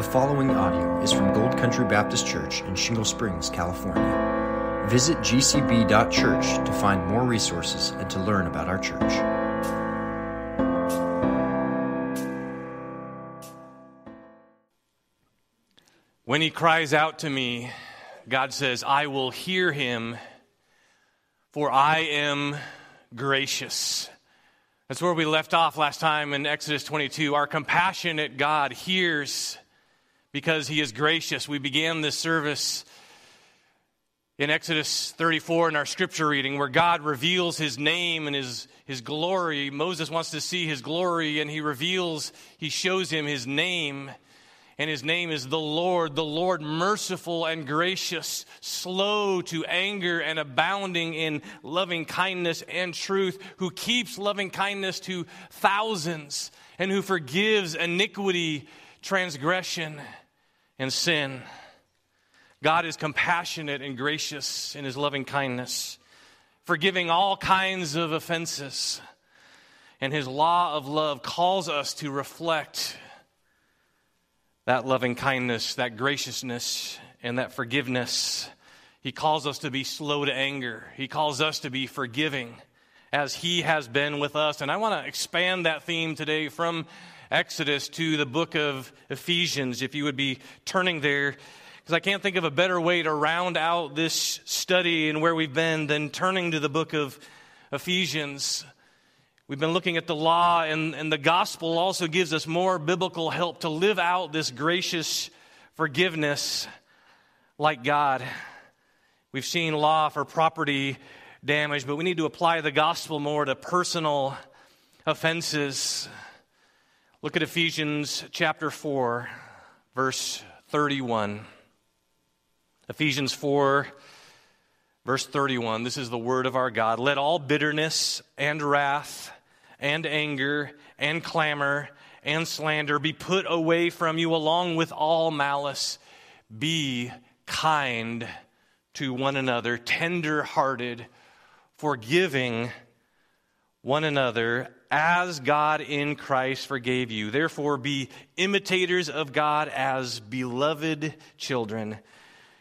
The following audio is from Gold Country Baptist Church in Shingle Springs, California. Visit gcb.church to find more resources and to learn about our church. When he cries out to me, God says, I will hear him, for I am gracious. That's where we left off last time in Exodus 22. Our compassionate God hears because he is gracious. We began this service in Exodus 34 in our scripture reading where God reveals his name and his, his glory. Moses wants to see his glory and he reveals, he shows him his name. And his name is the Lord, the Lord merciful and gracious, slow to anger and abounding in loving kindness and truth, who keeps loving kindness to thousands and who forgives iniquity, transgression, and sin. God is compassionate and gracious in his loving kindness, forgiving all kinds of offenses. And his law of love calls us to reflect that loving kindness, that graciousness, and that forgiveness. He calls us to be slow to anger. He calls us to be forgiving as He has been with us. And I want to expand that theme today from Exodus to the book of Ephesians, if you would be turning there, because I can't think of a better way to round out this study and where we've been than turning to the book of Ephesians. We've been looking at the law, and, and the gospel also gives us more biblical help to live out this gracious forgiveness like God. We've seen law for property damage, but we need to apply the gospel more to personal offenses. Look at Ephesians chapter 4, verse 31. Ephesians 4, verse 31. This is the word of our God. Let all bitterness and wrath and anger and clamor and slander be put away from you, along with all malice. Be kind to one another, tender hearted, forgiving one another as God in Christ forgave you. Therefore, be imitators of God as beloved children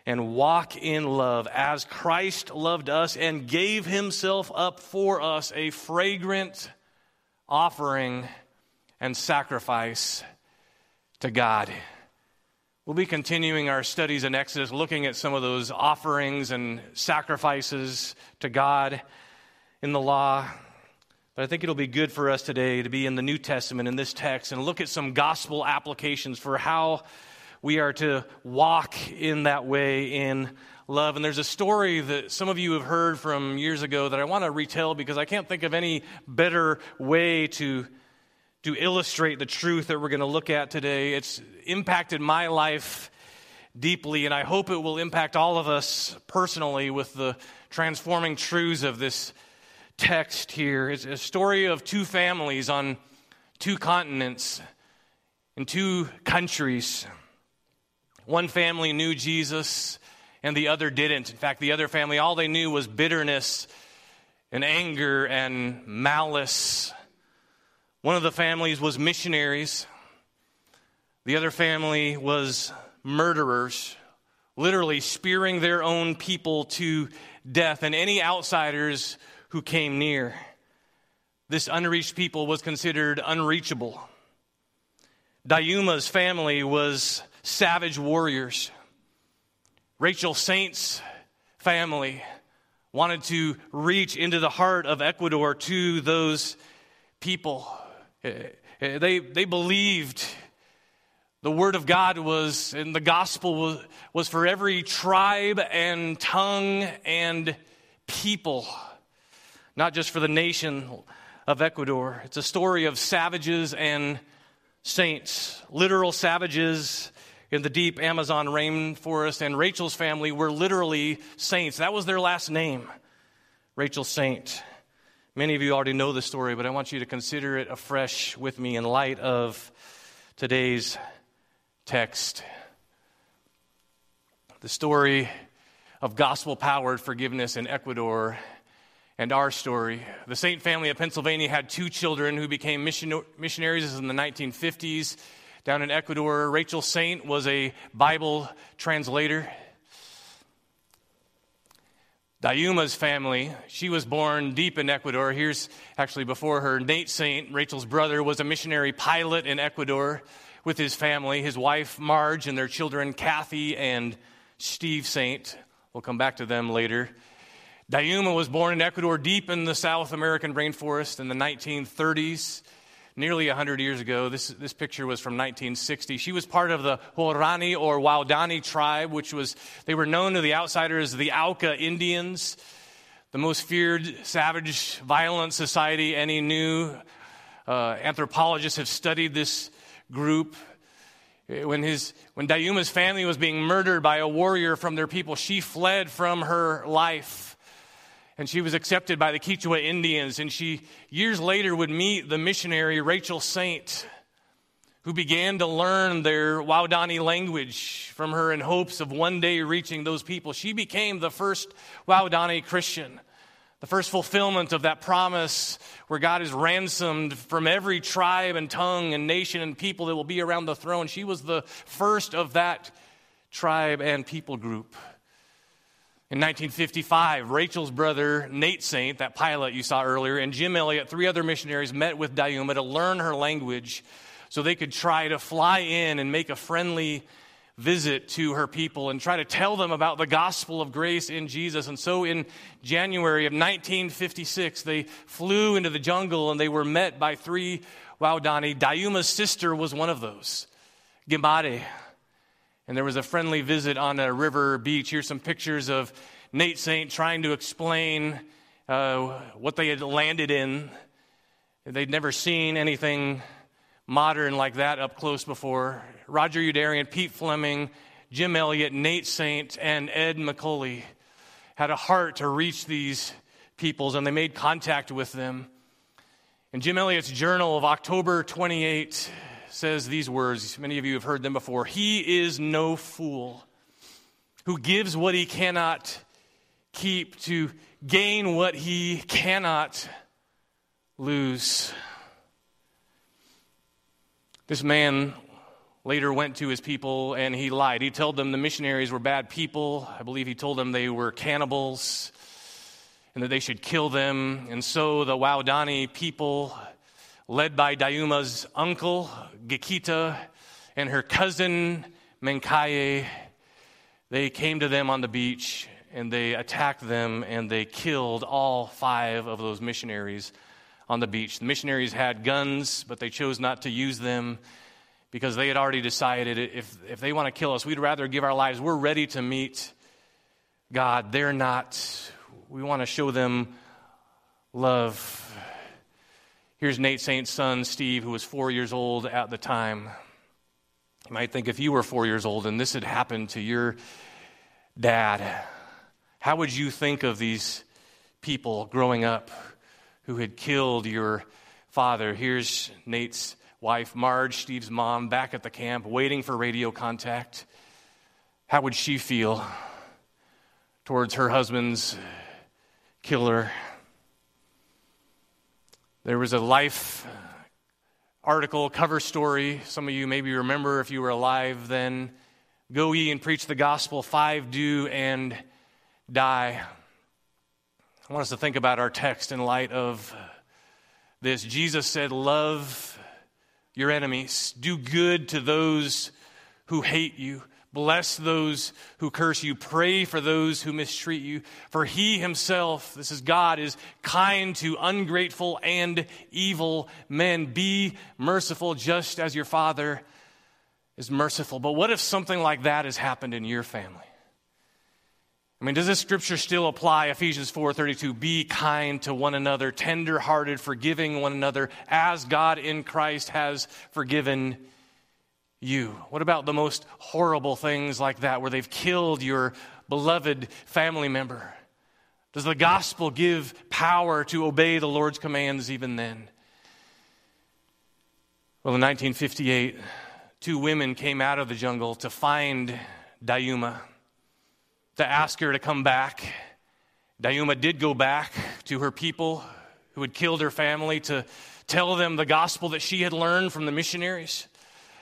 and walk in love as Christ loved us and gave himself up for us, a fragrant offering and sacrifice to God. We'll be continuing our studies in Exodus, looking at some of those offerings and sacrifices to God in the law. But I think it'll be good for us today to be in the New Testament in this text and look at some gospel applications for how we are to walk in that way in love. And there's a story that some of you have heard from years ago that I want to retell because I can't think of any better way to, to illustrate the truth that we're going to look at today. It's impacted my life deeply, and I hope it will impact all of us personally with the transforming truths of this text here. It's a story of two families on two continents in two countries. One family knew Jesus and the other didn't. In fact, the other family, all they knew was bitterness and anger and malice. One of the families was missionaries, the other family was murderers, literally spearing their own people to death, and any outsiders who came near. This unreached people was considered unreachable. Dayuma's family was savage warriors. Rachel Saint's family wanted to reach into the heart of Ecuador to those people. Eh, eh, they, they believed the word of God was, and the gospel was, was for every tribe and tongue and people not just for the nation of Ecuador. It's a story of savages and saints, literal savages in the deep Amazon rainforest, and Rachel's family were literally saints. That was their last name, Rachel Saint. Many of you already know the story, but I want you to consider it afresh with me in light of today's text. The story of gospel powered forgiveness in Ecuador and our story. The Saint family of Pennsylvania had two children who became mission- missionaries in the 1950s. down in Ecuador. Rachel Saint was a Bible translator. Dayuma's family, she was born deep in Ecuador. Here's actually before her. Nate Saint, Rachel's brother, was a missionary pilot in Ecuador with his family, his wife Marge, and their children Kathy and Steve Saint. We'll come back to them later. Dayuma was born in Ecuador, deep in the South American rainforest in the 1930s nearly 100 years ago. This, this picture was from 1960. She was part of the Huaorani or Waodani tribe, which was, they were known to the outsiders as the Auca Indians, the most feared, savage, violent society any knew. Uh, anthropologists have studied this group. When, his, when Dayuma's family was being murdered by a warrior from their people, she fled from her life and she was accepted by the Quechua Indians. And she, years later, would meet the missionary Rachel Saint, who began to learn their Waodani language from her in hopes of one day reaching those people. She became the first Waodani Christian, the first fulfillment of that promise where God is ransomed from every tribe and tongue and nation and people that will be around the throne. She was the first of that tribe and people group. In 1955, Rachel's brother, Nate Saint, that pilot you saw earlier, and Jim Elliot, three other missionaries, met with Dayuma to learn her language so they could try to fly in and make a friendly visit to her people and try to tell them about the gospel of grace in Jesus. And so in January of 1956, they flew into the jungle and they were met by three Waodani. Dayuma's sister was one of those, Gimari and there was a friendly visit on a river beach. Here's some pictures of Nate Saint trying to explain uh, what they had landed in. They'd never seen anything modern like that up close before. Roger Youderian, Pete Fleming, Jim Elliot, Nate Saint, and Ed McCully had a heart to reach these peoples, and they made contact with them. In Jim Elliot's journal of October 28, says these words. Many of you have heard them before. He is no fool who gives what he cannot keep to gain what he cannot lose. This man later went to his people and he lied. He told them the missionaries were bad people. I believe he told them they were cannibals and that they should kill them. And so the Waodani people led by Dayuma's uncle, Gikita, and her cousin, Mincaye. They came to them on the beach and they attacked them and they killed all five of those missionaries on the beach. The missionaries had guns, but they chose not to use them because they had already decided if, if they want to kill us, we'd rather give our lives. We're ready to meet God. They're not. We want to show them love. Here's Nate Saint's son, Steve, who was four years old at the time. You might think if you were four years old and this had happened to your dad, how would you think of these people growing up who had killed your father? Here's Nate's wife, Marge, Steve's mom, back at the camp, waiting for radio contact. How would she feel towards her husband's killer? There was a life article, cover story. Some of you maybe remember if you were alive then. Go ye and preach the gospel, five do and die. I want us to think about our text in light of this. Jesus said, Love your enemies, do good to those who hate you. Bless those who curse you. Pray for those who mistreat you. For he himself, this is God, is kind to ungrateful and evil men. Be merciful just as your Father is merciful. But what if something like that has happened in your family? I mean, does this scripture still apply? Ephesians 4:32, be kind to one another, tender-hearted, forgiving one another, as God in Christ has forgiven you? What about the most horrible things like that, where they've killed your beloved family member? Does the gospel give power to obey the Lord's commands even then? Well, in 1958, two women came out of the jungle to find Dayuma, to ask her to come back. Dayuma did go back to her people who had killed her family to tell them the gospel that she had learned from the missionaries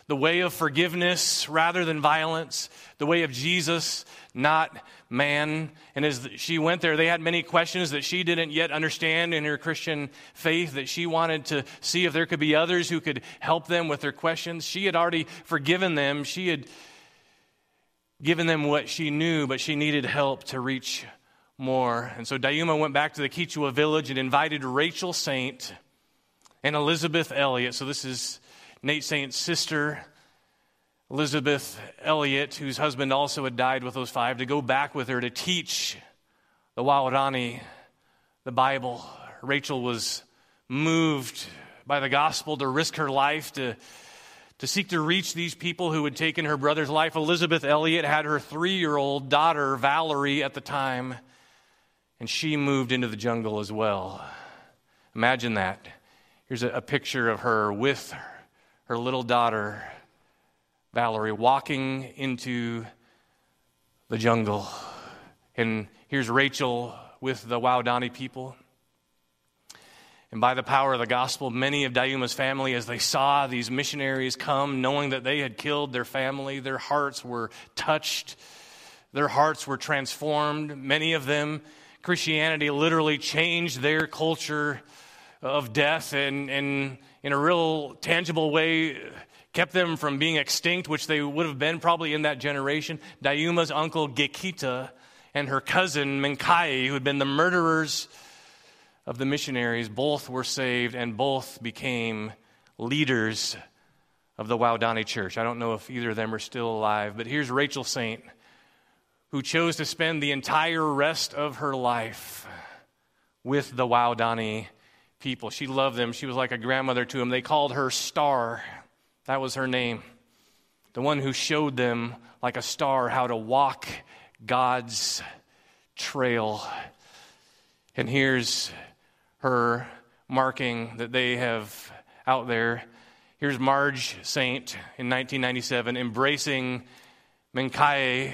the way of forgiveness rather than violence, the way of Jesus, not man. And as she went there, they had many questions that she didn't yet understand in her Christian faith, that she wanted to see if there could be others who could help them with their questions. She had already forgiven them, she had given them what she knew, but she needed help to reach more. And so Dayuma went back to the Quechua village and invited Rachel Saint and Elisabeth Elliot. So this is Nate Saint's sister, Elisabeth Elliot, whose husband also had died with those five, to go back with her to teach the Waodani the Bible. Rachel was moved by the gospel to risk her life to, to seek to reach these people who had taken her brother's life. Elisabeth Elliot had her three year old daughter, Valerie, at the time, and she moved into the jungle as well. Imagine that. Here's a, a picture of her with her little daughter, Valerie, walking into the jungle. And here's Rachel with the Waodani people. And by the power of the gospel, many of Dayuma's family, as they saw these missionaries come, knowing that they had killed their family, their hearts were touched, their hearts were transformed. Many of them, Christianity literally changed their culture of death and, and in a real tangible way kept them from being extinct, which they would have been probably in that generation. Dayuma's uncle Gikita and her cousin Mincaye, who had been the murderers of the missionaries, both were saved and both became leaders of the Waodani church. I don't know if either of them are still alive, but here's Rachel Saint, who chose to spend the entire rest of her life with the Waodani people. She loved them. She was like a grandmother to them. They called her Star. That was her name. The one who showed them, like a star, how to walk God's trail. And here's her marking that they have out there. Here's Marge Saint in 1997 embracing Mincaye,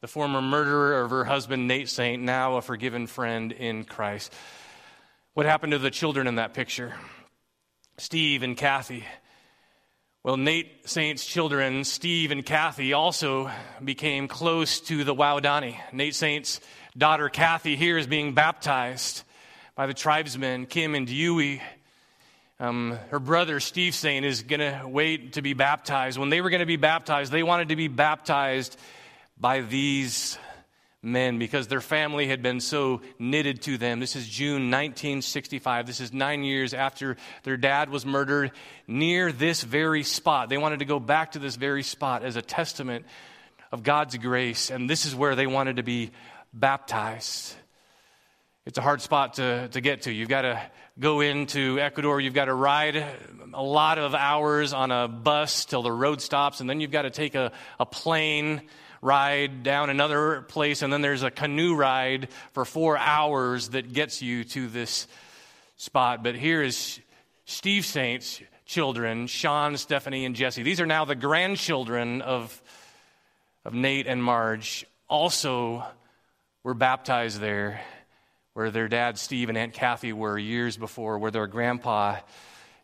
the former murderer of her husband Nate Saint, now a forgiven friend in Christ. What happened to the children in that picture? Steve and Kathy. Well, Nate Saint's children, Steve and Kathy, also became close to the Waodani. Nate Saint's daughter, Kathy, here is being baptized by the tribesmen, Kim and Dewey. Um, her brother, Steve Saint, is going to wait to be baptized. When they were going to be baptized, they wanted to be baptized by these men because their family had been so knitted to them. This is June 1965. This is nine years after their dad was murdered near this very spot. They wanted to go back to this very spot as a testament of God's grace, and this is where they wanted to be baptized. It's a hard spot to, to get to. You've got to go into Ecuador, you've got to ride a lot of hours on a bus till the road stops, and then you've got to take a, a plane ride down another place, and then there's a canoe ride for four hours that gets you to this spot. But here is Steve Saint's children, Sean, Stephanie, and Jesse. These are now the grandchildren of, of Nate and Marge. Also were baptized there, where their dad, Steve, and Aunt Kathy were years before, where their grandpa,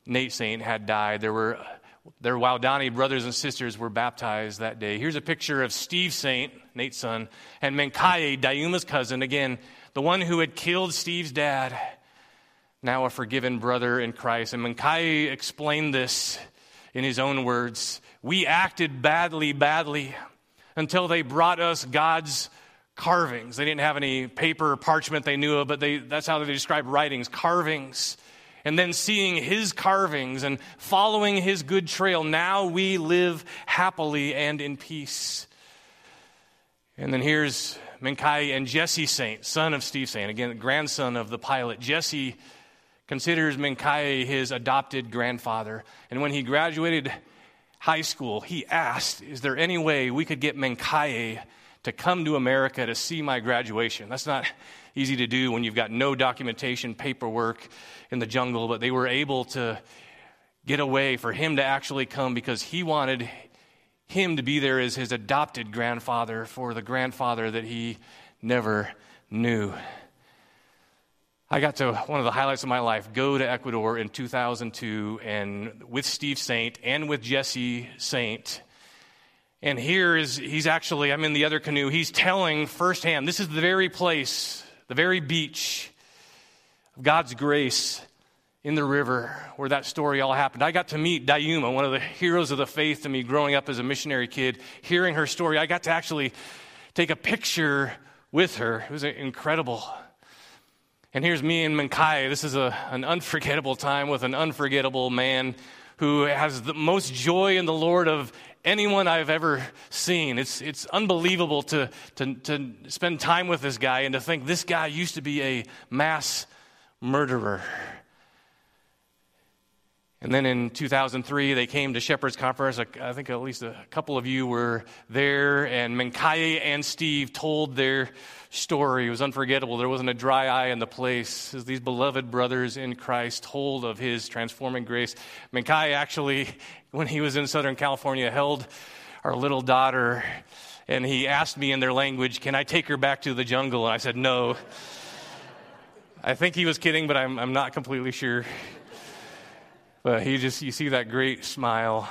Nate Saint, had died. There were their Waodani brothers and sisters were baptized that day. Here's a picture of Steve Saint, Nate's son, and Mincaye, Dayuma's cousin, again, the one who had killed Steve's dad, now a forgiven brother in Christ. And Mincaye explained this in his own words We acted badly, badly until they brought us God's carvings. They didn't have any paper or parchment they knew of, but they, that's how they described writings carvings and then seeing his carvings and following his good trail, now we live happily and in peace. And then here's Mincaye and Jesse Saint, son of Steve Saint, again, grandson of the pilot. Jesse considers Mincaye his adopted grandfather. And when he graduated high school, he asked, Is there any way we could get Mincaye to come to America to see my graduation? That's not easy to do when you've got no documentation, paperwork in the jungle, but they were able to get away for him to actually come because he wanted him to be there as his adopted grandfather for the grandfather that he never knew. I got to one of the highlights of my life go to Ecuador in 2002 and with Steve Saint and with Jesse Saint. And here is, he's actually, I'm in the other canoe, he's telling firsthand, this is the very place, the very beach of God's grace in the river where that story all happened. I got to meet Dayuma, one of the heroes of the faith to me growing up as a missionary kid. Hearing her story, I got to actually take a picture with her. It was incredible. And here's me and Mincaye. This is a, an unforgettable time with an unforgettable man who has the most joy in the Lord of anyone I've ever seen. It's, it's unbelievable to, to, to spend time with this guy and to think this guy used to be a mass murderer. And then in 2003, they came to Shepherd's Conference. I think at least a couple of you were there, and Mincaye and Steve told their story. It was unforgettable. There wasn't a dry eye in the place as these beloved brothers in Christ told of his transforming grace. Mincaye actually, when he was in Southern California, held our little daughter, and he asked me in their language, Can I take her back to the jungle? And I said, No. I think he was kidding, but I'm, I'm not completely sure. But he just, you see that great smile.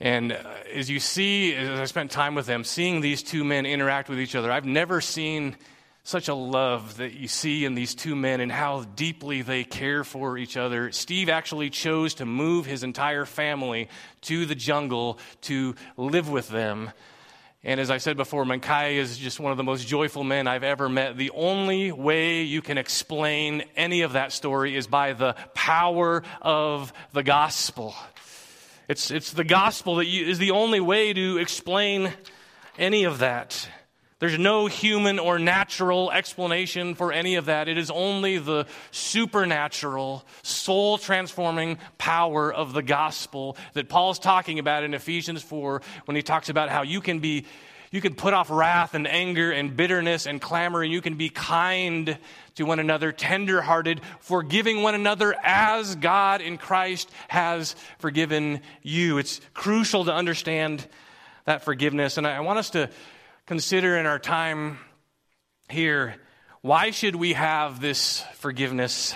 And uh, as you see, as I spent time with them, seeing these two men interact with each other, I've never seen such a love that you see in these two men and how deeply they care for each other. Steve actually chose to move his entire family to the jungle to live with them and as I said before, Mincaye is just one of the most joyful men I've ever met. The only way you can explain any of that story is by the power of the gospel. It's, it's the gospel that you, is the only way to explain any of that. There's no human or natural explanation for any of that. It is only the supernatural, soul transforming power of the gospel that Paul's talking about in Ephesians 4 when he talks about how you can be you can put off wrath and anger and bitterness and clamor, and you can be kind to one another, tenderhearted, forgiving one another as God in Christ has forgiven you. It's crucial to understand that forgiveness. And I want us to consider in our time here why should we have this forgiveness?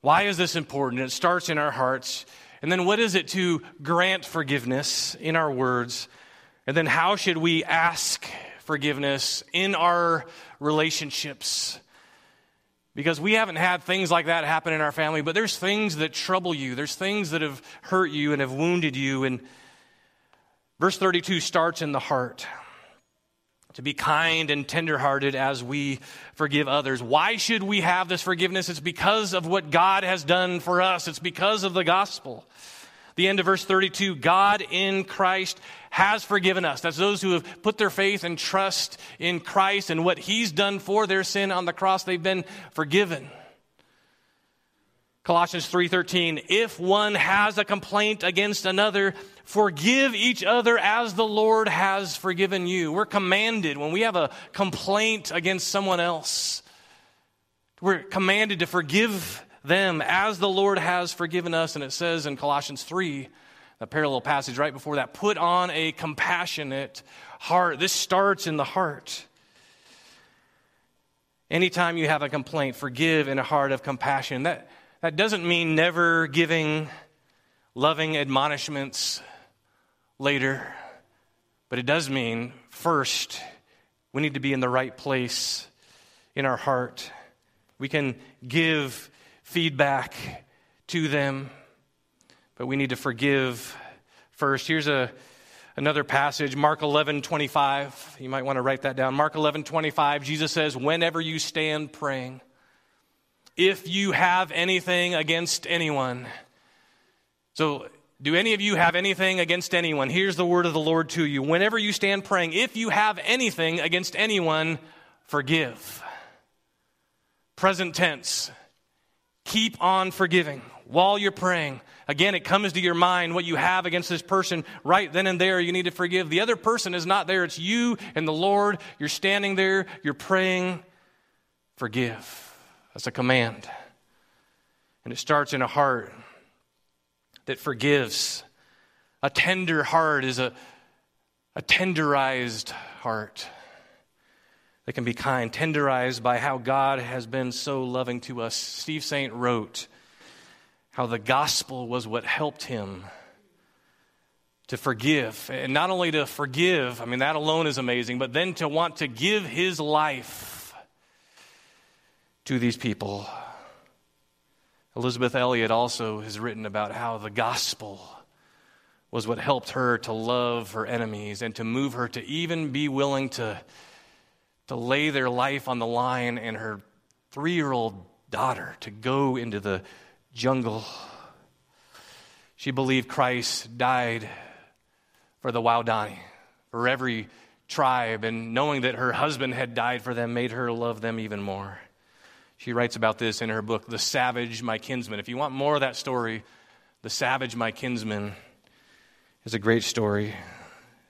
Why is this important? It starts in our hearts. And then what is it to grant forgiveness in our words? And then how should we ask forgiveness in our relationships? Because we haven't had things like that happen in our family, but there's things that trouble you. There's things that have hurt you and have wounded you. And verse 32 starts in the heart to be kind and tenderhearted as we forgive others. Why should we have this forgiveness? It's because of what God has done for us, it's because of the gospel. The end of verse 32 God in Christ has forgiven us. That's those who have put their faith and trust in Christ and what He's done for their sin on the cross. They've been forgiven. Colossians 3:13 If one has a complaint against another forgive each other as the Lord has forgiven you. We're commanded when we have a complaint against someone else we're commanded to forgive them as the Lord has forgiven us and it says in Colossians 3 the parallel passage right before that put on a compassionate heart. This starts in the heart. Anytime you have a complaint, forgive in a heart of compassion. That that doesn't mean never giving loving admonishments later, but it does mean first we need to be in the right place in our heart. We can give feedback to them, but we need to forgive first. Here's a another passage mark 11 25 you might want to write that down mark 11 25 jesus says whenever you stand praying if you have anything against anyone. So, do any of you have anything against anyone? Here's the word of the Lord to you. Whenever you stand praying, if you have anything against anyone, forgive. Present tense. Keep on forgiving while you're praying. Again, it comes to your mind what you have against this person right then and there. You need to forgive. The other person is not there, it's you and the Lord. You're standing there, you're praying. Forgive. That's a command. And it starts in a heart that forgives. A tender heart is a, a tenderized heart. They can be kind, tenderized by how God has been so loving to us. Steve Saint wrote how the gospel was what helped him to forgive. And not only to forgive, I mean, that alone is amazing, but then to want to give his life to these people. Elisabeth Elliot also has written about how the gospel was what helped her to love her enemies and to move her to even be willing to, to lay their life on the line and her three year old daughter to go into the jungle. She believed Christ died for the Waodani, for every tribe, and knowing that her husband had died for them made her love them even more. She writes about this in her book, The Savage, My Kinsman. If you want more of that story, The Savage, My Kinsman is a great story.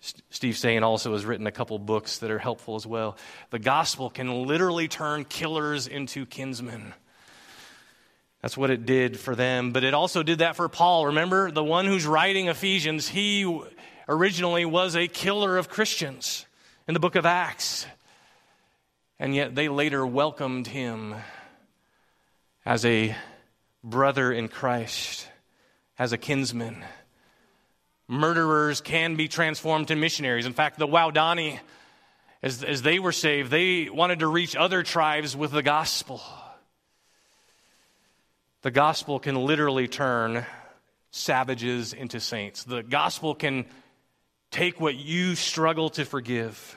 Steve Saint also has written a couple books that are helpful as well. The gospel can literally turn killers into kinsmen. That's what it did for them, but it also did that for Paul. Remember, the one who's writing Ephesians, he originally was a killer of Christians in the book of Acts. And yet they later welcomed him as a brother in Christ, as a kinsman. Murderers can be transformed to missionaries. In fact, the Waodani, as, as they were saved, they wanted to reach other tribes with the gospel. The gospel can literally turn savages into saints. The gospel can Take what you struggle to forgive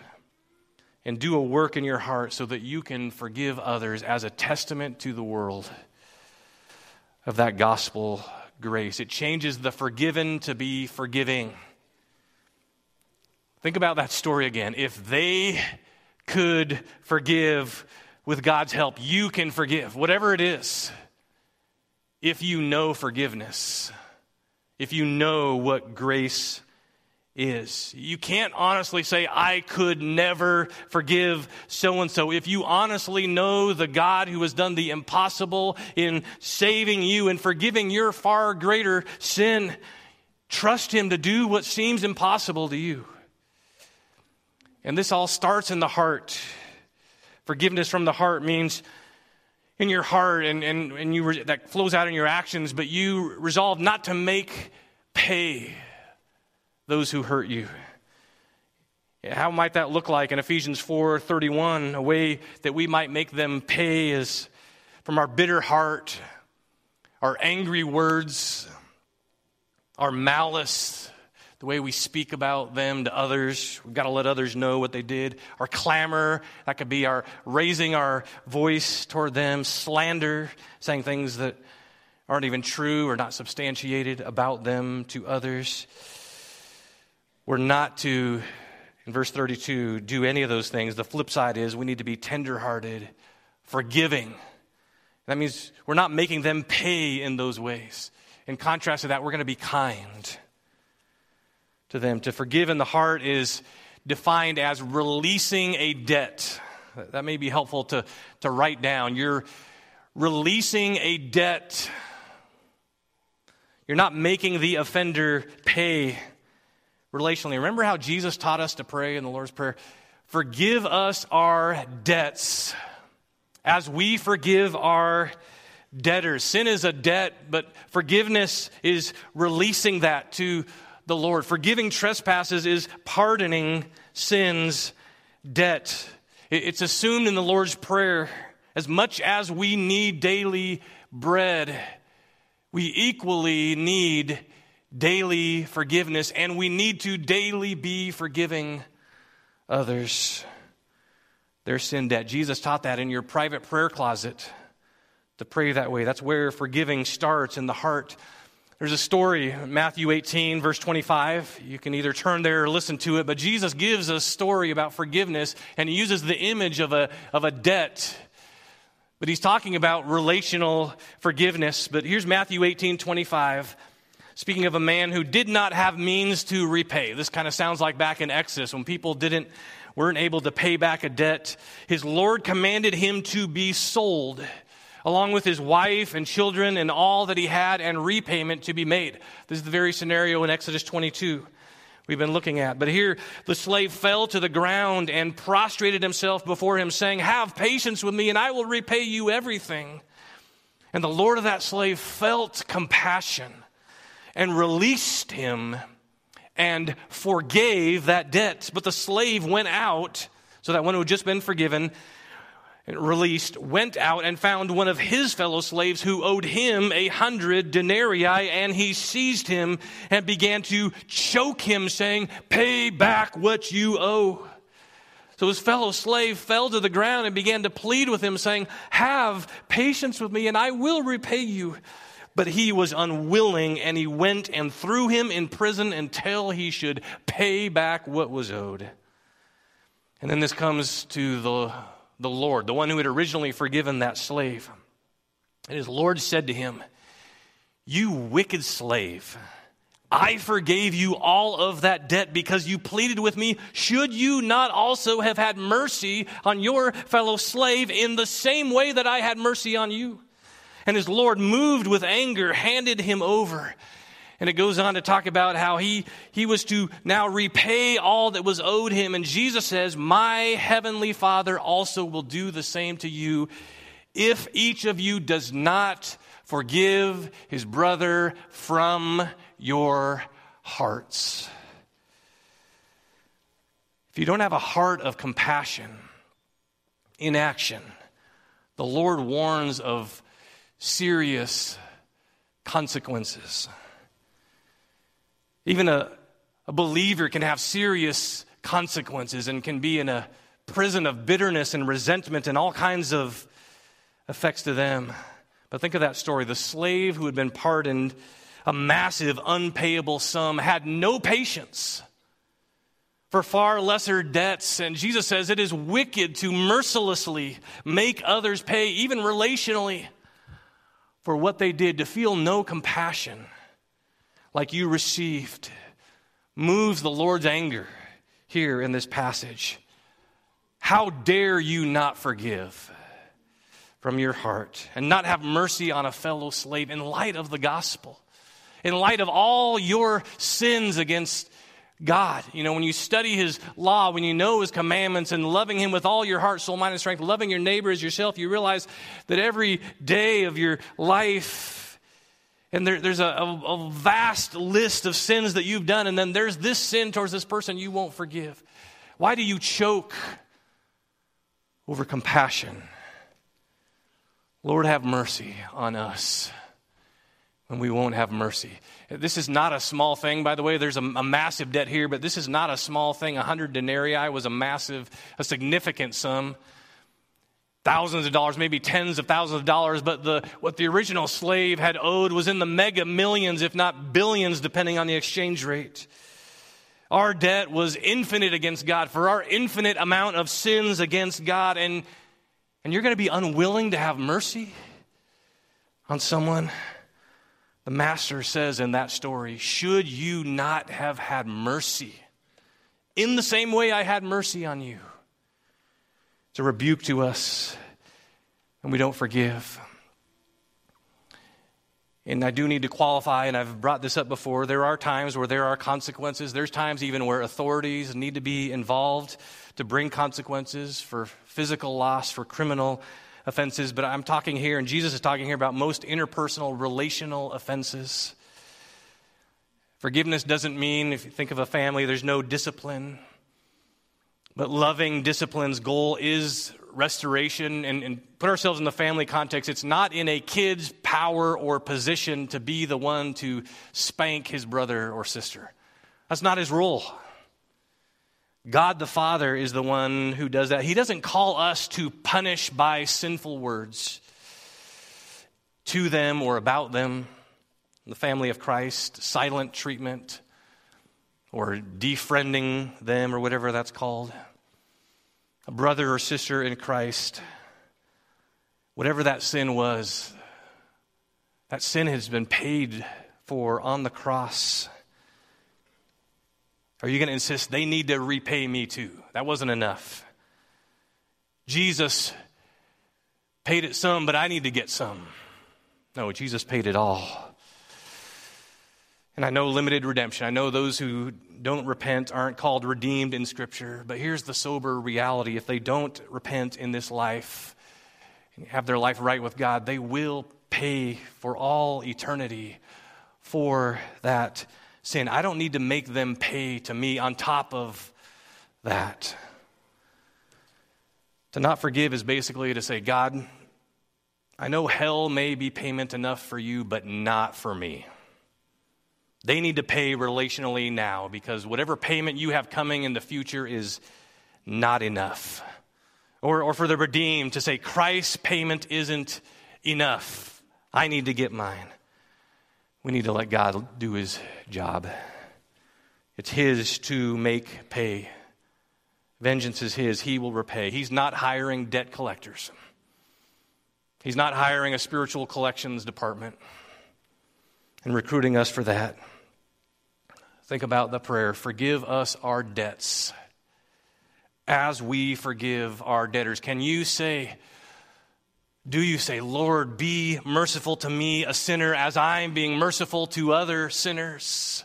and do a work in your heart so that you can forgive others as a testament to the world of that gospel grace. It changes the forgiven to be forgiving. Think about that story again. If they could forgive with God's help, you can forgive, whatever it is, if you know forgiveness, if you know what grace is. You can't honestly say, I could never forgive so and so. If you honestly know the God who has done the impossible in saving you and forgiving your far greater sin, trust Him to do what seems impossible to you. And this all starts in the heart. Forgiveness from the heart means in your heart and, and, and you re- that flows out in your actions, but you resolve not to make pay those who hurt you. How might that look like in Ephesians 4:31? A way that we might make them pay is from our bitter heart, our angry words, our malice, the way we speak about them to others. We've got to let others know what they did. Our clamor, that could be our raising our voice toward them, slander, saying things that aren't even true or not substantiated about them to others. We're not to, in verse 32, do any of those things. The flip side is we need to be tenderhearted, forgiving. That means we're not making them pay in those ways. In contrast to that, we're going to be kind to them. To forgive in the heart is defined as releasing a debt. That may be helpful to, to write down. You're releasing a debt. You're not making the offender pay relationally. Remember how Jesus taught us to pray in the Lord's Prayer? Forgive us our debts as we forgive our debtors. Sin is a debt, but forgiveness is releasing that to the Lord. Forgiving trespasses is pardoning sin's debt. It's assumed in the Lord's Prayer as much as we need daily bread, we equally need daily forgiveness, and we need to daily be forgiving others their sin debt. Jesus taught that in your private prayer closet to pray that way. That's where forgiving starts in the heart. There's a story, Matthew 18, verse 25. You can either turn there or listen to it, but Jesus gives a story about forgiveness, and he uses the image of a, of a debt. But he's talking about relational forgiveness. But here's Matthew 18, 25. Speaking of a man who did not have means to repay. This kind of sounds like back in Exodus when people didn't weren't able to pay back a debt. His Lord commanded him to be sold along with his wife and children and all that he had and repayment to be made. This is the very scenario in Exodus 22. we've been looking at. But here, the slave fell to the ground and prostrated himself before him, saying, Have patience with me, and I will repay you everything. And the Lord of that slave felt compassion and released him and forgave that debt. But the slave went out, so that one who had just been forgiven, released, went out and found one of his fellow slaves who owed him a hundred denarii, and he seized him and began to choke him, saying, Pay back what you owe. So his fellow slave fell to the ground and began to plead with him, saying, Have patience with me, and I will repay you. But he was unwilling, and he went and threw him in prison until he should pay back what was owed. And then this comes to the the Lord, the one who had originally forgiven that slave. And his Lord said to him, You wicked slave, I forgave you all of that debt because you pleaded with me. Should you not also have had mercy on your fellow slave in the same way that I had mercy on you? And his Lord, moved with anger, handed him over and it goes on to talk about how he, he was to now repay all that was owed him. And Jesus says, My heavenly Father also will do the same to you if each of you does not forgive his brother from your hearts. If you don't have a heart of compassion in action, the Lord warns of serious consequences. Even a, a believer can have serious consequences and can be in a prison of bitterness and resentment and all kinds of effects to them. But think of that story. The slave who had been pardoned a massive unpayable sum had no patience for far lesser debts. And Jesus says it is wicked to mercilessly make others pay, even relationally, for what they did, to feel no compassion like you received moves the Lord's anger here in this passage. How dare you not forgive from your heart and not have mercy on a fellow slave in light of the gospel, in light of all your sins against God. You know, when you study His law, when you know His commandments and loving Him with all your heart, soul, mind, and strength, loving your neighbor as yourself, you realize that every day of your life, and there, there's a, a, a vast list of sins that you've done, and then there's this sin towards this person you won't forgive. Why do you choke over compassion? Lord, have mercy on us when we won't have mercy. This is not a small thing, by the way. There's a, a massive debt here, but this is not a small thing. A hundred denarii was a massive, a significant sum thousands of dollars, maybe tens of thousands of dollars, but the, what the original slave had owed was in the mega millions, if not billions, depending on the exchange rate. Our debt was infinite against God for our infinite amount of sins against God, and, and you're going to be unwilling to have mercy on someone. The master says in that story, Should you not have had mercy in the same way I had mercy on you? It's a rebuke to us, and we don't forgive. And I do need to qualify, and I've brought this up before. There are times where there are consequences. There's times even where authorities need to be involved to bring consequences for physical loss, for criminal offenses. But I'm talking here, and Jesus is talking here about most interpersonal, relational offenses. Forgiveness doesn't mean, if you think of a family, there's no discipline. But loving discipline's goal is restoration and, and, put ourselves in the family context. It's not in a kid's power or position to be the one to spank his brother or sister. That's not his role. God the Father is the one who does that. He doesn't call us to punish by sinful words to them or about them. The family of Christ, silent treatment or defriending them or whatever that's called, a brother or sister in Christ, whatever that sin was, that sin has been paid for on the cross. Are you going to insist they need to repay me too? That wasn't enough. Jesus paid it some, but I need to get some. No, Jesus paid it all. And I know limited redemption. I know those who don't repent aren't called redeemed in Scripture. But here's the sober reality if they don't repent in this life and have their life right with God, they will pay for all eternity for that sin. I don't need to make them pay to me on top of that. To not forgive is basically to say, God, I know hell may be payment enough for you, but not for me. They need to pay relationally now because whatever payment you have coming in the future is not enough. Or, or for the redeemed to say, Christ's payment isn't enough. I need to get mine. We need to let God do his job. It's his to make pay. Vengeance is his, he will repay. He's not hiring debt collectors, he's not hiring a spiritual collections department and recruiting us for that. Think about the prayer Forgive us our debts as we forgive our debtors. Can you say, do you say, Lord, be merciful to me, a sinner, as I am being merciful to other sinners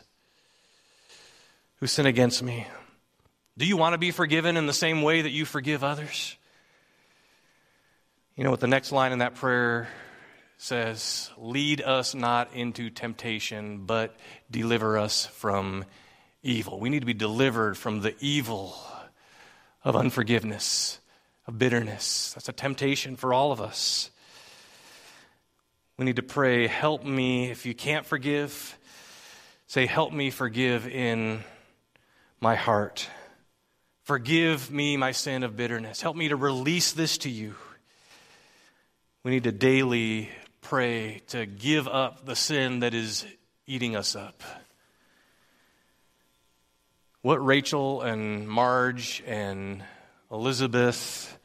who sin against me? Do you want to be forgiven in the same way that you forgive others? You know what the next line in that prayer says, Lead us not into temptation, but deliver us from evil. We need to be delivered from the evil of unforgiveness, of bitterness. That's a temptation for all of us. We need to pray, Help me. If you can't forgive, say, Help me forgive in my heart. Forgive me my sin of bitterness. Help me to release this to you. We need to daily pray to give up the sin that is eating us up. What Rachel and Marj and Elisabeth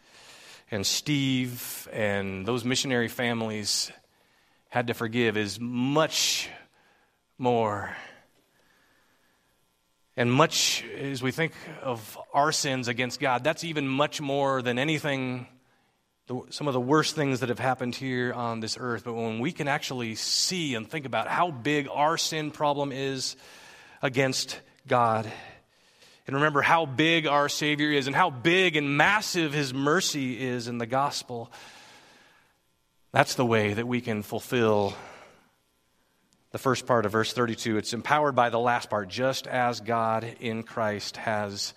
and Steve and those missionary families had to forgive is much more. And much as we think of our sins against God, that's even much more than anything some of the worst things that have happened here on this earth, but when we can actually see and think about how big our sin problem is against God, and remember how big our Savior is and how big and massive His mercy is in the gospel, that's the way that we can fulfill the first part of verse 32. It's empowered by the last part, just as God in Christ has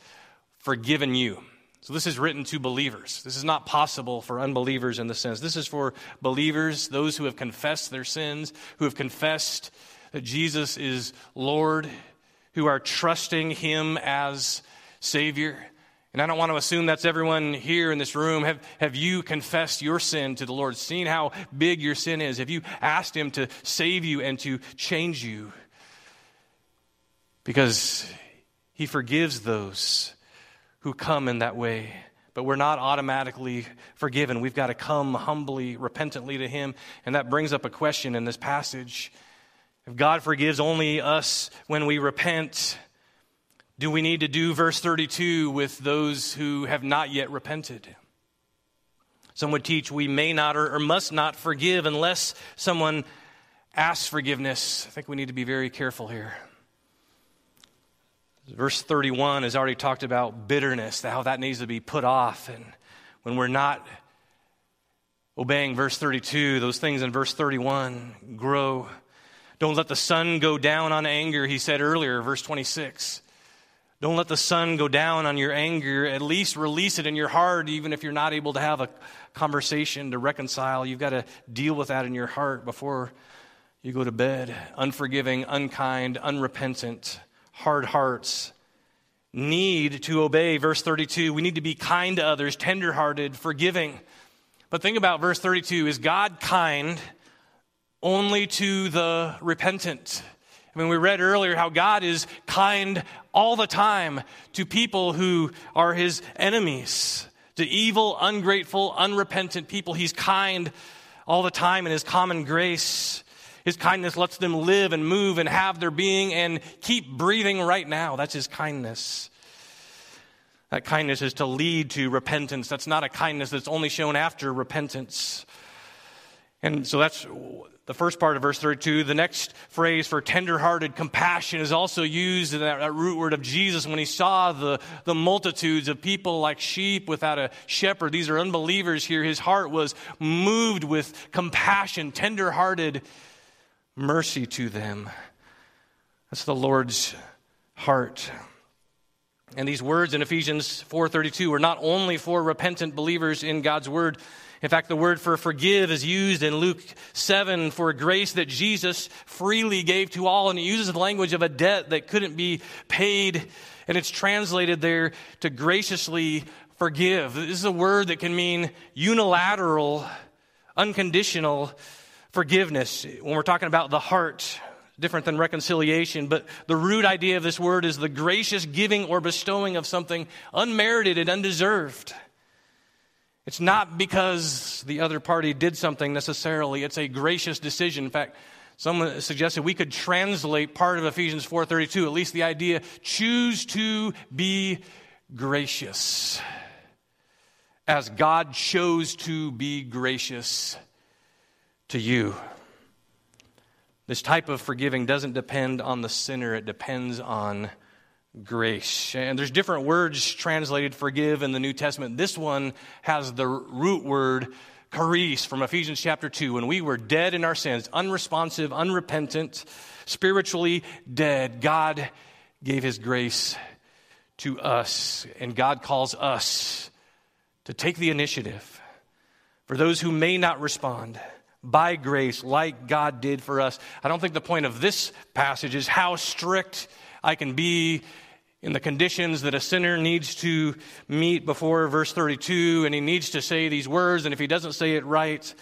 forgiven you. So, this is written to believers. This is not possible for unbelievers in the sense. This is for believers, those who have confessed their sins, who have confessed that Jesus is Lord, who are trusting Him as Savior. And I don't want to assume that's everyone here in this room. Have, have you confessed your sin to the Lord, seen how big your sin is? Have you asked Him to save you and to change you? Because He forgives those who come in that way. But we're not automatically forgiven. We've got to come humbly, repentantly to Him. And that brings up a question in this passage. If God forgives only us when we repent, do we need to do verse 32 with those who have not yet repented? Some would teach we may not or, must not forgive unless someone asks forgiveness. I think we need to be very careful here. Verse 31 has already talked about bitterness, how that needs to be put off. And when we're not obeying verse 32, those things in verse 31 grow. Don't let the sun go down on anger, he said earlier, verse 26. Don't let the sun go down on your anger. At least release it in your heart, even if you're not able to have a conversation to reconcile. You've got to deal with that in your heart before you go to bed. Unforgiving, unkind, unrepentant hard hearts need to obey. Verse 32, we need to be kind to others, tenderhearted, forgiving. But think about verse 32 is God kind only to the repentant? I mean, we read earlier how God is kind all the time to people who are his enemies, to evil, ungrateful, unrepentant people. He's kind all the time in his common grace. His kindness lets them live and move and have their being and keep breathing right now. That's His kindness. That kindness is to lead to repentance. That's not a kindness that's only shown after repentance. And so that's the first part of verse 32. The next phrase for tenderhearted compassion is also used in that, that, root word of Jesus when he saw the, the multitudes of people like sheep without a shepherd. These are unbelievers here. His heart was moved with compassion, tenderhearted mercy to them. That's the Lord's heart. And these words in Ephesians 4:32 are not only for repentant believers in God's word, in fact, the word for forgive is used in Luke 7 for grace that Jesus freely gave to all, and it uses the language of a debt that couldn't be paid, and it's translated there to graciously forgive. This is a word that can mean unilateral, unconditional forgiveness. When we're talking about the heart, different than reconciliation, but the root idea of this word is the gracious giving or bestowing of something unmerited and undeserved. It's not because the other party did something necessarily. It's a gracious decision. In fact, someone suggested we could translate part of Ephesians 4:32, at least the idea, choose to be gracious. As God chose to be gracious to you. This type of forgiving doesn't depend on the sinner, it depends on grace. And there's different words translated forgive in the New Testament. This one has the root word charis from Ephesians chapter 2. When we were dead in our sins, unresponsive, unrepentant, spiritually dead, God gave his grace to us. And God calls us to take the initiative. For those who may not respond, by grace, like God did for us. I don't think the point of this passage is how strict I can be in the conditions that a sinner needs to meet before verse 32, and he needs to say these words, and if he doesn't say it right,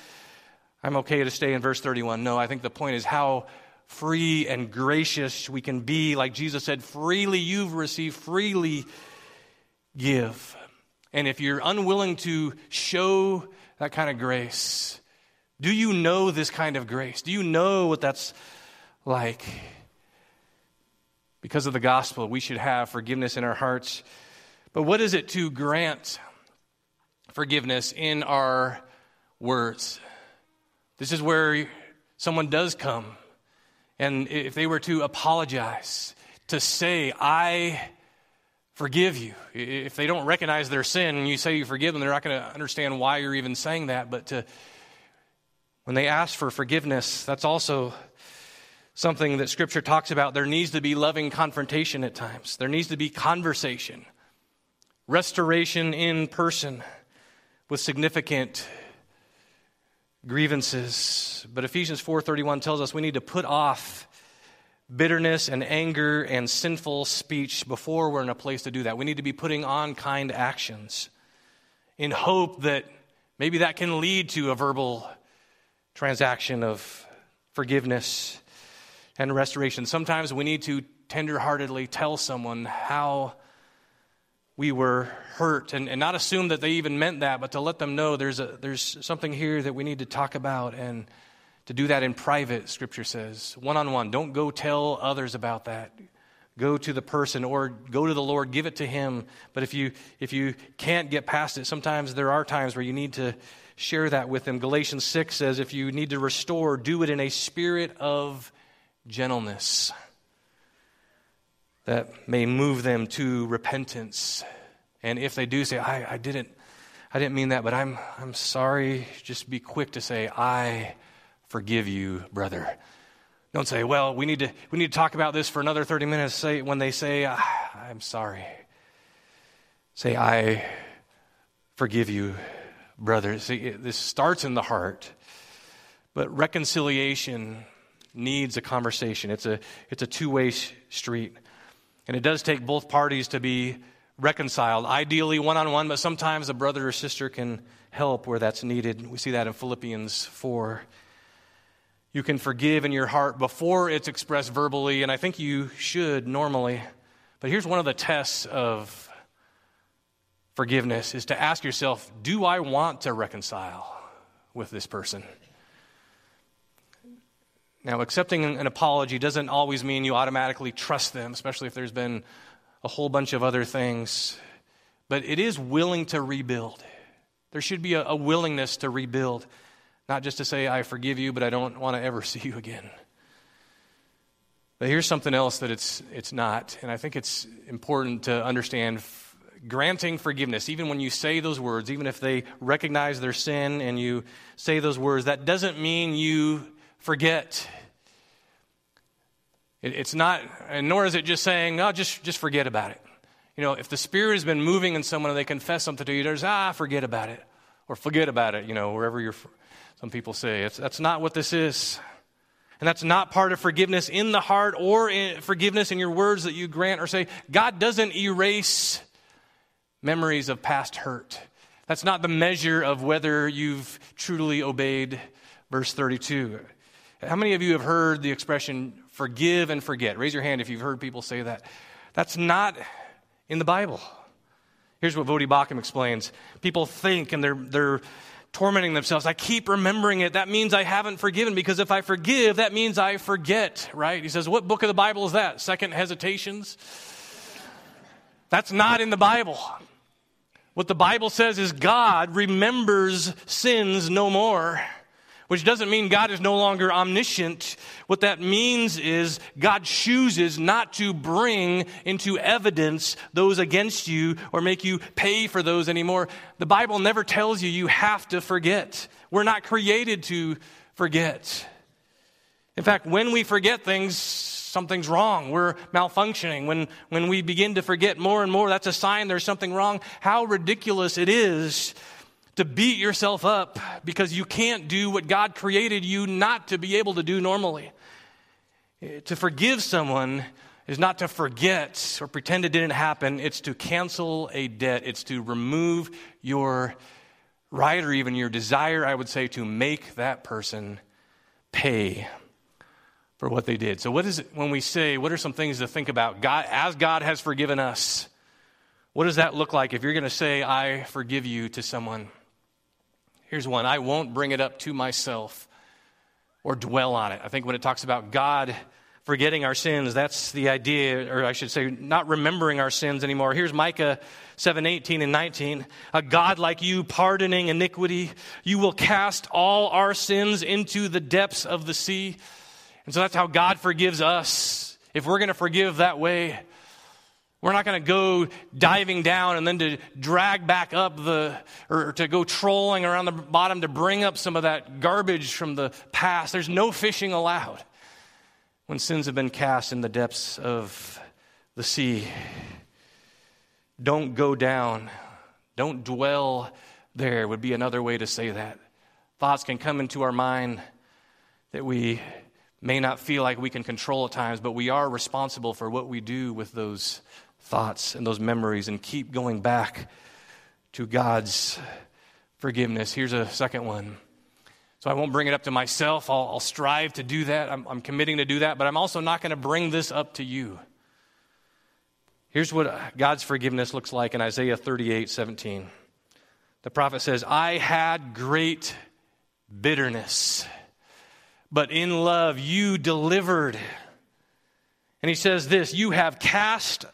I'm okay to stay in verse 31. No, I think the point is how free and gracious we can be. Like Jesus said, freely you've received, freely give. And if you're unwilling to show that kind of grace, do you know this kind of grace? Do you know what that's like? Because of the gospel, we should have forgiveness in our hearts. But what is it to grant forgiveness in our words? This is where someone does come. And if they were to apologize, to say, I forgive you. If they don't recognize their sin and you say you forgive them, they're not going to understand why you're even saying that. But to, when they ask for forgiveness, that's also something that Scripture talks about. There needs to be loving confrontation at times, there needs to be conversation, restoration in person with significant grievances. But Ephesians 4:31 tells us we need to put off bitterness and anger and sinful speech before we're in a place to do that. We need to be putting on kind actions in hope that maybe that can lead to a verbal transaction of forgiveness and restoration. Sometimes we need to tenderheartedly tell someone how we were hurt and, and not assume that they even meant that, but to let them know there's, a, there's something here that we need to talk about and to do that in private, Scripture says, one on one. Don't go tell others about that. Go to the person or go to the Lord, give it to Him. But if you, if you can't get past it, sometimes there are times where you need to share that with them. Galatians 6 says, if you need to restore, do it in a spirit of gentleness that may move them to repentance. And if they do say, I, I didn't, I didn't mean that, but I'm, I'm sorry, just be quick to say, I forgive you, brother. Don't say, well, we need to, we need to talk about this for another 30 minutes. Say, when they say, ah, I'm sorry, say, I forgive you, brother. See, this starts in the heart, but reconciliation needs a conversation. It's a, it's a two way street. And it does take both parties to be reconciled, ideally one on one, but sometimes a brother or sister can help where that's needed. We see that in Philippians 4. You can forgive in your heart before it's expressed verbally, and I think you should normally. But here's one of the tests of forgiveness is to ask yourself, do I want to reconcile with this person? Now, accepting an apology doesn't always mean you automatically trust them, especially if there's been a whole bunch of other things. But it is willing to rebuild. There should be a, a willingness to rebuild. Not just to say, I forgive you, but I don't want to ever see you again. But here's something else that it's, it's not, and I think it's important to understand granting forgiveness, even when you say those words, even if they recognize their sin and you say those words, that doesn't mean you forget. It, it's not, and nor is it just saying, no, just, just forget about it. You know, if the Spirit has been moving in someone and they confess something to you, there's, ah, forget about it. Or forget about it, you know, wherever you're, some people say. It's, that's not what this is. And that's not part of forgiveness in the heart or in forgiveness in your words that you grant or say. God doesn't erase memories of past hurt. That's not the measure of whether you've truly obeyed verse 32. How many of you have heard the expression forgive and forget? Raise your hand if you've heard people say that. That's not in the Bible. Here's what Voddie Baucham explains. People think and they're, they're tormenting themselves. I keep remembering it. That means I haven't forgiven because if I forgive, that means I forget, right? He says, What book of the Bible is that? Second Hesitations? That's not in the Bible. What the Bible says is God remembers sins no more, which doesn't mean God is no longer omniscient. What that means is God chooses not to bring into evidence those against you or make you pay for those anymore. The Bible never tells you you have to forget. We're not created to forget. In fact, when we forget things, something's wrong. We're malfunctioning. When, when we begin to forget more and more, that's a sign there's something wrong. How ridiculous it is to beat yourself up because you can't do what God created you not to be able to do normally. To forgive someone is not to forget or pretend it didn't happen, it's to cancel a debt, it's to remove your right or even your desire, I would say, to make that person pay for what they did. So, what is it when we say, what are some things to think about? God, as God has forgiven us, what does that look like if you're going to say, I forgive you to someone? Here's one I won't bring it up to myself or dwell on it. I think when it talks about God forgetting our sins, that's the idea, or I should say, not remembering our sins anymore. Here's Micah 7 18 and 19. A God like you, pardoning iniquity, you will cast all our sins into the depths of the sea. And so that's how God forgives us. If we're going to forgive that way, we're not going to go diving down and then to drag back up the, or to go trolling around the bottom to bring up some of that garbage from the past. There's no fishing allowed when sins have been cast in the depths of the sea. Don't go down. Don't dwell there, would be another way to say that. Thoughts can come into our mind that we may not feel like we can control at times, but we are responsible for what we do with those thoughts and those memories and keep going back to God's forgiveness. Here's a second one. So I won't bring it up to myself. I'll, I'll strive to do that. I'm, I'm committing to do that, but I'm also not going to bring this up to you. Here's what God's forgiveness looks like in Isaiah 38 17. The prophet says, I had great bitterness but in love you delivered. And he says this You have cast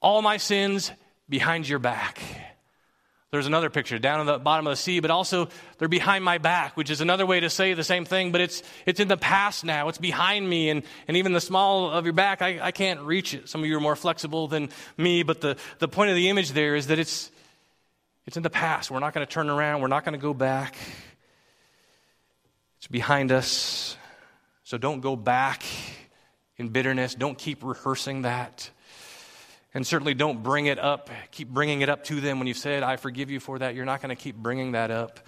all my sins behind your back. There's another picture down at the bottom of the sea, but also they're behind my back, which is another way to say the same thing, but it's, it's in the past now. It's behind me, and, and even the small of your back, I, I can't reach it. Some of you are more flexible than me, but the, the point of the image there is that it's, it's in the past. We're not going to turn around, we're not going to go back. It's behind us. So don't go back in bitterness. Don't keep rehearsing that. And certainly don't bring it up, keep bringing it up to them when you've said, I forgive you for that. You're not going to keep bringing that up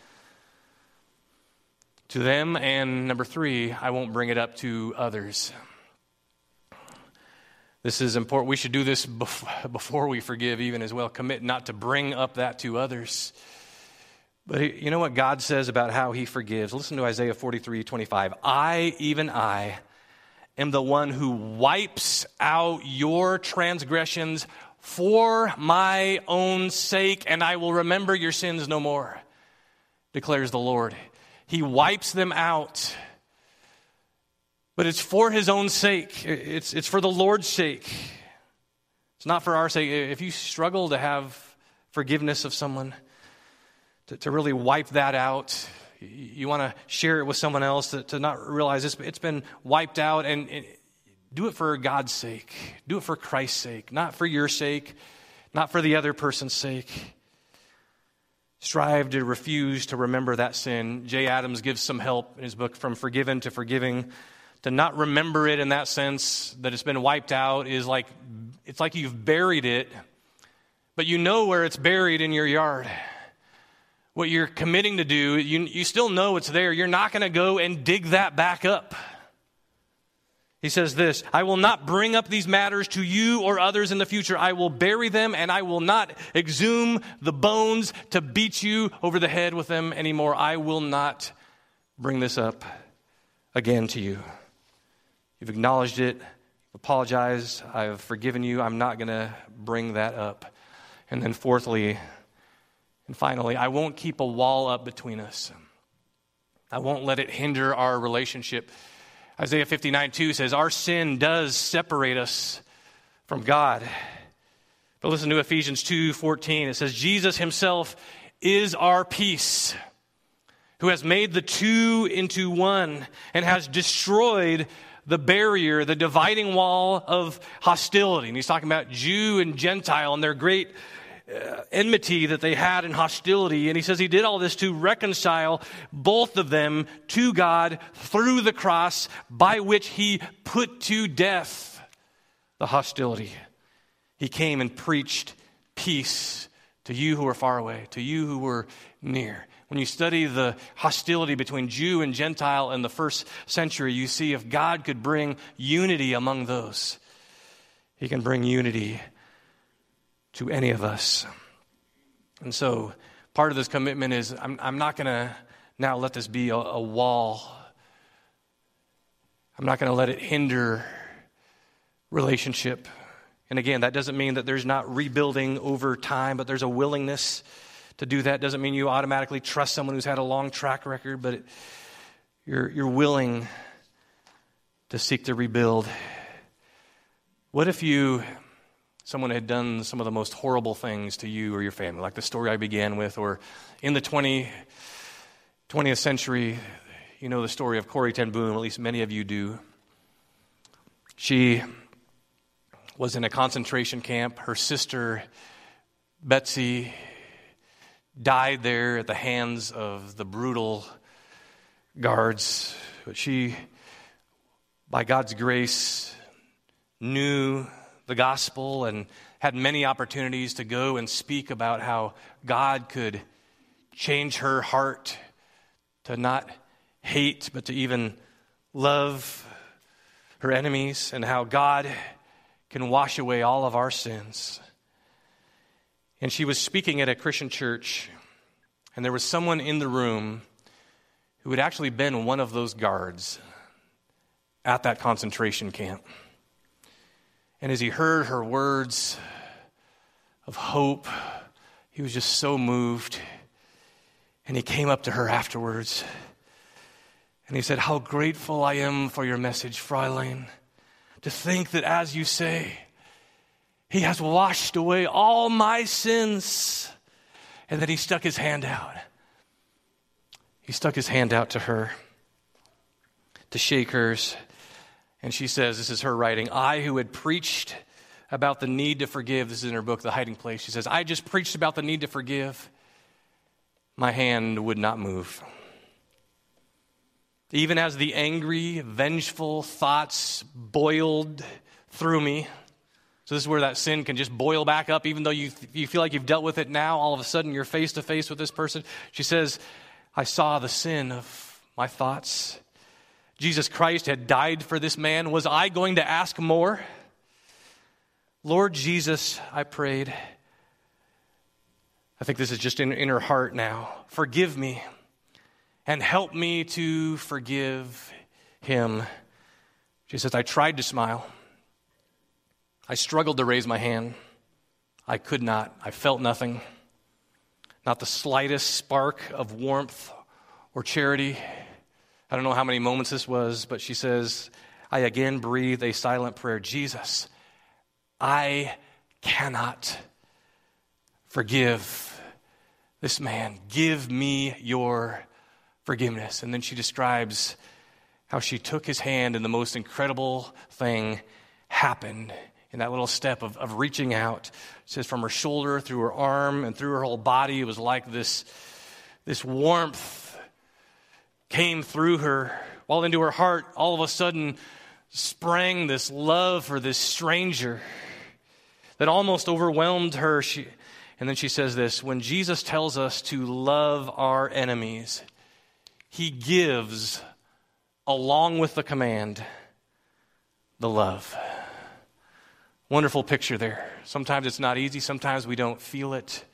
to them. And number three, I won't bring it up to others. This is important. We should do this before we forgive, even as well. Commit not to bring up that to others. But you know what God says about how he forgives? Listen to Isaiah 43 25. I, even I, am the one who wipes out your transgressions for my own sake, and I will remember your sins no more, declares the Lord. He wipes them out. But it's for his own sake, it's, it's for the Lord's sake. It's not for our sake. If you struggle to have forgiveness of someone, to, to really wipe that out. You want to share it with someone else to, to not realize it's, it's been wiped out. And, and do it for God's sake. Do it for Christ's sake, not for your sake, not for the other person's sake. Strive to refuse to remember that sin. Jay Adams gives some help in his book, From Forgiven to Forgiving. To not remember it in that sense, that it's been wiped out, is like it's like you've buried it, but you know where it's buried in your yard. What you're committing to do, you, you still know it's there. You're not going to go and dig that back up. He says this I will not bring up these matters to you or others in the future. I will bury them, and I will not exhume the bones to beat you over the head with them anymore. I will not bring this up again to you. You've acknowledged it, apologized, I've forgiven you. I'm not going to bring that up. And then, fourthly, and finally, I won't keep a wall up between us. I won't let it hinder our relationship. Isaiah 59 2 says, Our sin does separate us from God. But listen to Ephesians 2 14. It says, Jesus himself is our peace, who has made the two into one and has destroyed the barrier, the dividing wall of hostility. And he's talking about Jew and Gentile and their great uh, enmity that they had and hostility. And he says he did all this to reconcile both of them to God through the cross by which he put to death the hostility. He came and preached peace to you who are far away, to you who were near. When you study the hostility between Jew and Gentile in the first century, you see if God could bring unity among those, He can bring unity to any of us. And so, part of this commitment is I'm, I'm not going to now let this be a, a wall. I'm not going to let it hinder relationship. And again, that doesn't mean that there's not rebuilding over time, but there's a willingness to do that doesn't mean you automatically trust someone who's had a long track record, but it, you're, you're willing to seek to rebuild. What if you, someone had done some of the most horrible things to you or your family, like the story I began with, or in the 20, 20th century, you know the story of Corrie Ten Boom, at least many of you do. She was in a concentration camp. Her sister, Betsy, died there at the hands of the brutal guards. But she, by God's grace, knew the gospel and had many opportunities to go and speak about how God could change her heart to not hate, but to even love her enemies, and how God can wash away all of our sins. And she was speaking at a Christian church, and there was someone in the room who had actually been one of those guards at that concentration camp. And as he heard her words of hope, he was just so moved. And he came up to her afterwards and he said, How grateful I am for your message, Fräulein. To think that as you say, he has washed away all my sins. And then he stuck his hand out. He stuck his hand out to her to shake hers. And she says, This is her writing. I, who had preached about the need to forgive, this is in her book, The Hiding Place. She says, I just preached about the need to forgive. My hand would not move. Even as the angry, vengeful thoughts boiled through me, so, this is where that sin can just boil back up, even though you, you feel like you've dealt with it now. All of a sudden, you're face to face with this person. She says, I saw the sin of my thoughts. Jesus Christ had died for this man. Was I going to ask more? Lord Jesus, I prayed. I think this is just in, in her heart now. Forgive me and help me to forgive him. She says, I tried to smile. I struggled to raise my hand. I could not. I felt nothing. Not the slightest spark of warmth or charity. I don't know how many moments this was, but she says, I again breathed a silent prayer Jesus, I cannot forgive this man. Give me your forgiveness. And then she describes how she took his hand and the most incredible thing happened in that little step of, of reaching out. It says from her shoulder through her arm and through her whole body, it was like this, this warmth came through her, while into her heart, all of a sudden sprang this love for this stranger that almost overwhelmed her. She, and then she says this when Jesus tells us to love our enemies, he gives, along with the command, the love. Wonderful picture there. Sometimes it's not easy, sometimes we don't feel it,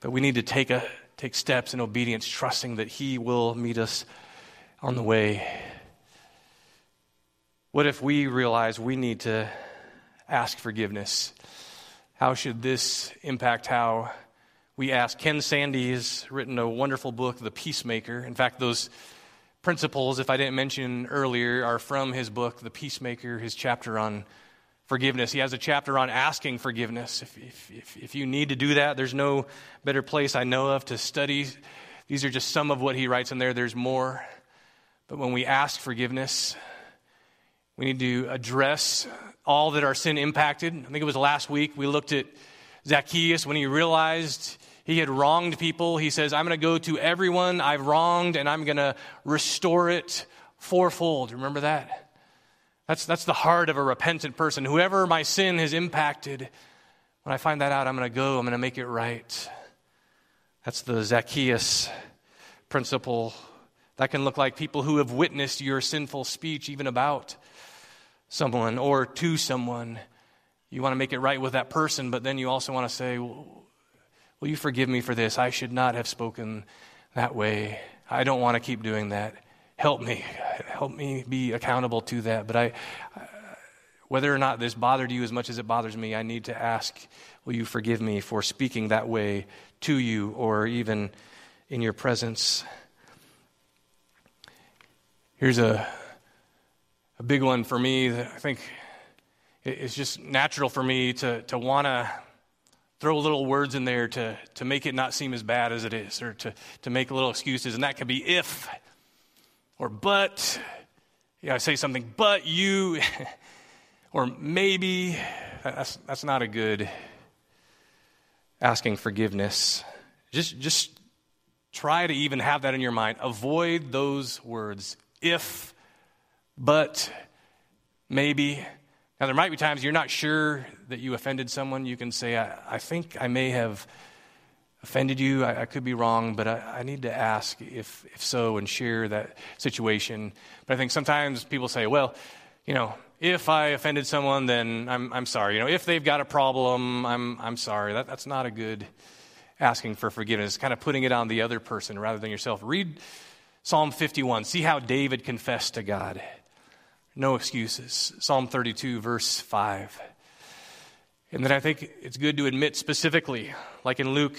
but we need to take, a, take steps in obedience, trusting that He will meet us on the way. What if we realize we need to ask forgiveness? How should this impact how we ask? Ken Sande has written a wonderful book, The Peacemaker. In fact, those principles, if I didn't mention earlier, are from his book, The Peacemaker, his chapter on forgiveness. He has a chapter on asking forgiveness. If, if, if, if, you need to do that, there's no better place I know of to study. These are just some of what he writes in there. There's more. But when we ask forgiveness, we need to address all that our sin impacted. I think it was last week we looked at Zacchaeus when he realized he had wronged people. He says, I'm going to go to everyone I've wronged and I'm going to restore it fourfold. Remember that? That's, that's the heart of a repentant person. Whoever my sin has impacted, when I find that out, I'm going to go, I'm going to make it right. That's the Zacchaeus principle. That can look like people who have witnessed your sinful speech, even about someone or to someone. You want to make it right with that person, but then you also want to say, Will you forgive me for this? I should not have spoken that way. I don't want to keep doing that help me. Help me be accountable to that. But I, whether or not this bothered you as much as it bothers me, I need to ask, will you forgive me for speaking that way to you or even in your presence? Here's a, a big one for me that I think it's just natural for me to, to want to throw little words in there to, to make it not seem as bad as it is or to, to make little excuses. And that could be if or but, yeah, I say something, but you, or maybe. That's, that's not a good asking forgiveness. Just, just try to even have that in your mind. Avoid those words. If, but, maybe. Now, there might be times you're not sure that you offended someone. You can say, I, I think I may have offended you. I, I could be wrong, but I, I, need to ask if, if so and share that situation. But I think sometimes people say, well, you know, if I offended someone, then I'm, I'm sorry. You know, if they've got a problem, I'm, I'm sorry. That, that's not a good asking for forgiveness. It's kind of putting it on the other person rather than yourself. Read Psalm 51. See how David confessed to God. No excuses. Psalm 32, verse 5. And then I think it's good to admit specifically, like in Luke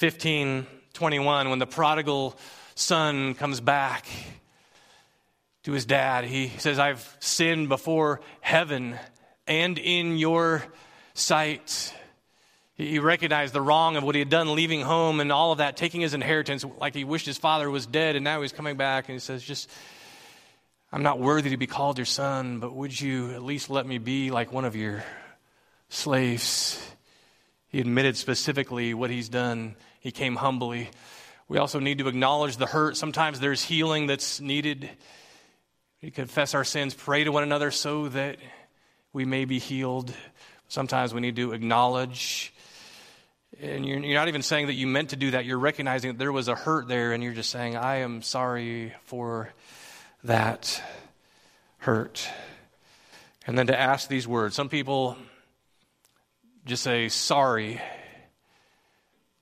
15 21, when the prodigal son comes back to his dad, he says, I've sinned before heaven and in your sight. He recognized the wrong of what he had done leaving home and all of that, taking his inheritance like he wished his father was dead, and now he's coming back and he says, Just, I'm not worthy to be called your son, but would you at least let me be like one of your slaves? He admitted specifically what he's done he came humbly. We also need to acknowledge the hurt. Sometimes there's healing that's needed. We confess our sins, pray to one another so that we may be healed. Sometimes we need to acknowledge. And you're, you're not even saying that you meant to do that. You're recognizing that there was a hurt there, and you're just saying, I am sorry for that hurt. And then to ask these words. Some people just say, sorry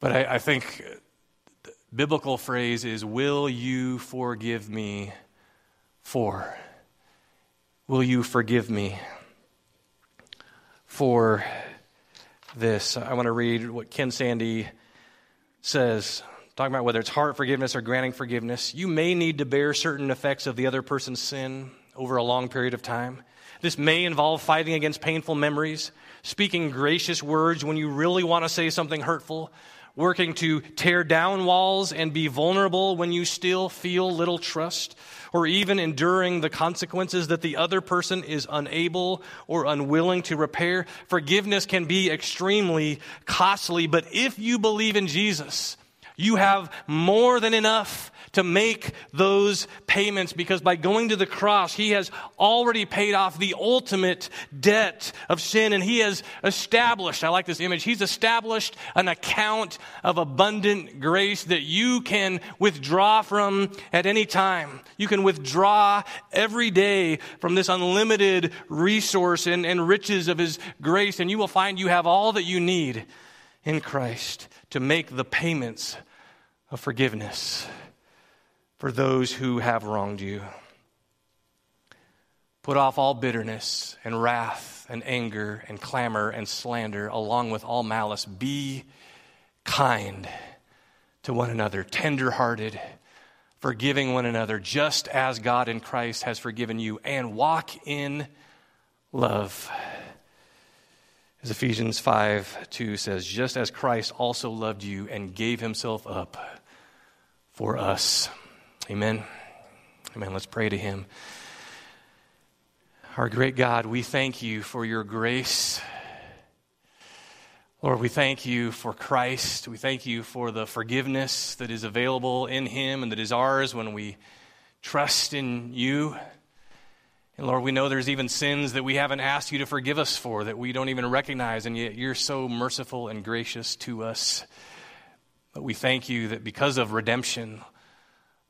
but I, I think biblical phrase is, Will you forgive me for? Will you forgive me for this? I want to read what Ken Sande says, talking about whether it's heart forgiveness or granting forgiveness. You may need to bear certain effects of the other person's sin over a long period of time. This may involve fighting against painful memories, speaking gracious words when you really want to say something hurtful, working to tear down walls and be vulnerable when you still feel little trust, or even enduring the consequences that the other person is unable or unwilling to repair. Forgiveness can be extremely costly, but if you believe in Jesus, you have more than enough to make those payments because by going to the cross, He has already paid off the ultimate debt of sin and He has established, I like this image, He's established an account of abundant grace that you can withdraw from at any time. You can withdraw every day from this unlimited resource and, and riches of His grace, and you will find you have all that you need in Christ to make the payments of forgiveness for those who have wronged you. Put off all bitterness and wrath and anger and clamor and slander, along with all malice. Be kind to one another, tender hearted, forgiving one another, just as God in Christ has forgiven you, and walk in love. As Ephesians 5 2 says, just as Christ also loved you and gave himself up for us. Amen. Amen. Let's pray to Him. Our great God, we thank you for your grace. Lord, we thank you for Christ. We thank you for the forgiveness that is available in Him and that is ours when we trust in you. And Lord, we know there's even sins that we haven't asked you to forgive us for that we don't even recognize, and yet you're so merciful and gracious to us. But we thank you that because of redemption,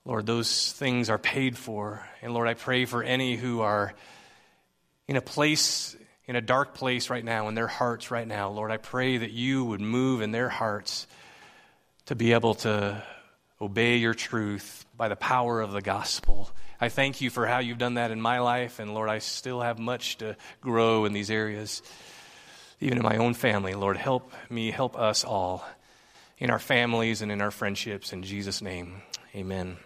Lord, those things are paid for. And Lord, I pray for any who are in a place, in a dark place right now, in their hearts right now. Lord, I pray that you would move in their hearts to be able to obey your truth by the power of the gospel. I thank you for how you've done that in my life. And Lord, I still have much to grow in these areas, even in my own family. Lord, help me, help us all in our families and in our friendships. In Jesus' name, amen.